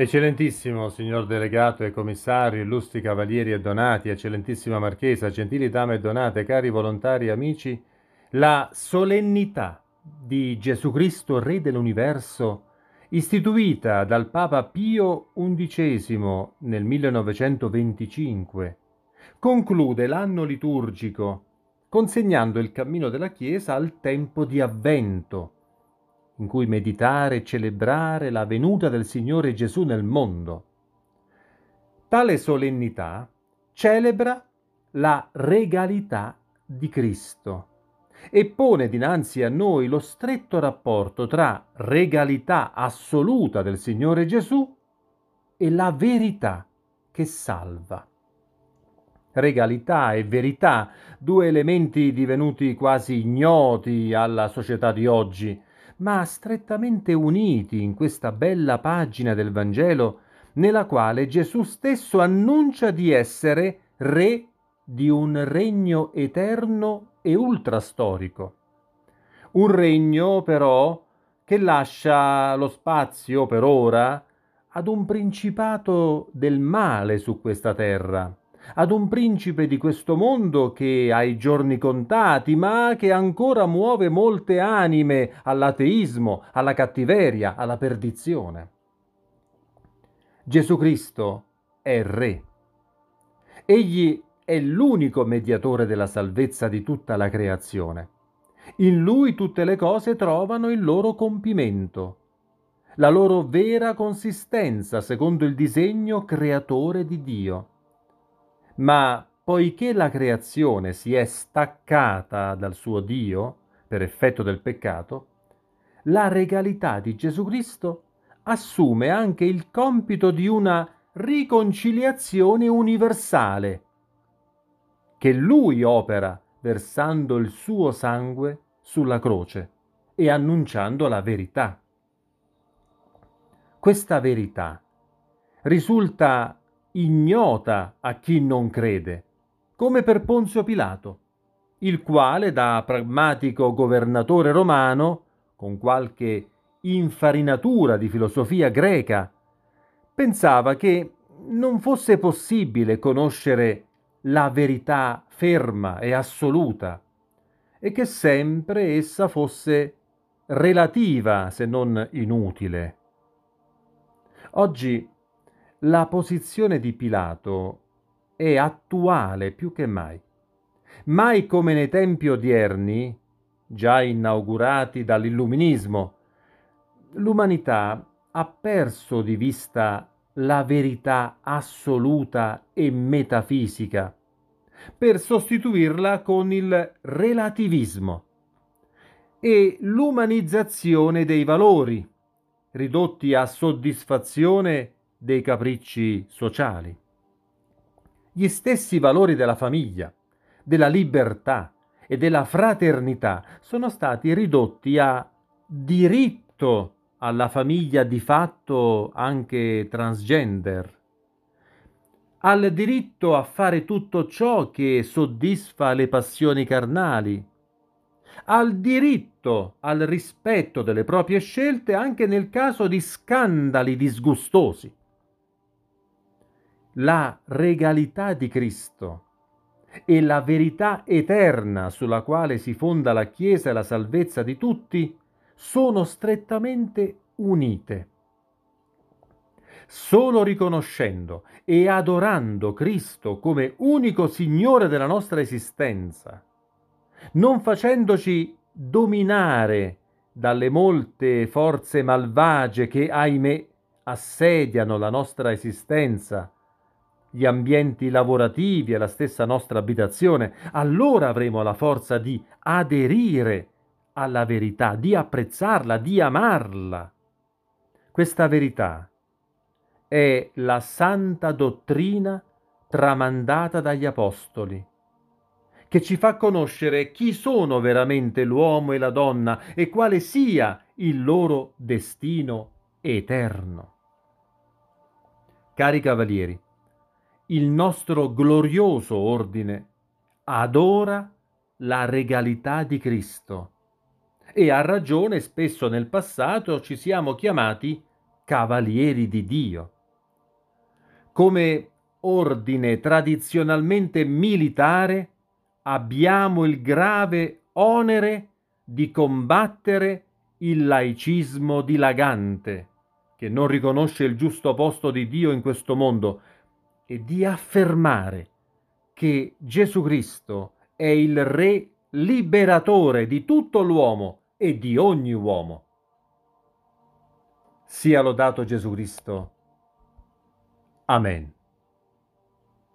Eccellentissimo signor delegato e commissario, illustri cavalieri e donati, eccellentissima marchesa, gentili dame e donate, cari volontari e amici, la solennità di Gesù Cristo, Re dell'universo, istituita dal Papa Pio XI nel 1925, conclude l'anno liturgico consegnando il cammino della Chiesa al tempo di avvento, in cui meditare e celebrare la venuta del Signore Gesù nel mondo. Tale solennità celebra la regalità di Cristo e pone dinanzi a noi lo stretto rapporto tra regalità assoluta del Signore Gesù e la verità che salva. Regalità e verità, due elementi divenuti quasi ignoti alla società di oggi, ma strettamente uniti in questa bella pagina del Vangelo nella quale Gesù stesso annuncia di essere re di un regno eterno e ultrastorico. Un regno però che lascia lo spazio per ora ad un principato del male su questa terra, ad un principe di questo mondo che ha i giorni contati, ma che ancora muove molte anime all'ateismo, alla cattiveria, alla perdizione. Gesù Cristo è Re. Egli è l'unico mediatore della salvezza di tutta la creazione. In lui tutte le cose trovano il loro compimento, la loro vera consistenza secondo il disegno creatore di Dio. Ma poiché la creazione si è staccata dal suo Dio per effetto del peccato, la regalità di Gesù Cristo assume anche il compito di una riconciliazione universale, che Lui opera versando il suo sangue sulla croce e annunciando la verità. Questa verità risulta ignota a chi non crede, come per Ponzio Pilato, il quale da pragmatico governatore romano, con qualche infarinatura di filosofia greca, pensava che non fosse possibile conoscere la verità ferma e assoluta e che sempre essa fosse relativa se non inutile. Oggi la posizione di Pilato è attuale più che mai. Mai come nei tempi odierni, già inaugurati dall'illuminismo, l'umanità ha perso di vista la verità assoluta e metafisica per sostituirla con il relativismo e l'umanizzazione dei valori, ridotti a soddisfazione dei capricci sociali. Gli stessi valori della famiglia, della libertà e della fraternità sono stati ridotti a diritto alla famiglia di fatto anche transgender, al diritto a fare tutto ciò che soddisfa le passioni carnali, al diritto al rispetto delle proprie scelte anche nel caso di scandali disgustosi la regalità di Cristo e la verità eterna sulla quale si fonda la Chiesa e la salvezza di tutti sono strettamente unite. Solo riconoscendo e adorando Cristo come unico Signore della nostra esistenza, non facendoci dominare dalle molte forze malvagie che, ahimè, assediano la nostra esistenza, gli ambienti lavorativi e la stessa nostra abitazione, allora avremo la forza di aderire alla verità, di apprezzarla, di amarla. Questa verità è la santa dottrina tramandata dagli Apostoli, che ci fa conoscere chi sono veramente l'uomo e la donna e quale sia il loro destino eterno. Cari cavalieri, il nostro glorioso ordine adora la regalità di Cristo e ha ragione spesso nel passato ci siamo chiamati cavalieri di Dio. Come ordine tradizionalmente militare abbiamo il grave onere di combattere il laicismo dilagante che non riconosce il giusto posto di Dio in questo mondo e di affermare che Gesù Cristo è il Re liberatore di tutto l'uomo e di ogni uomo. Sia lodato Gesù Cristo. Amen.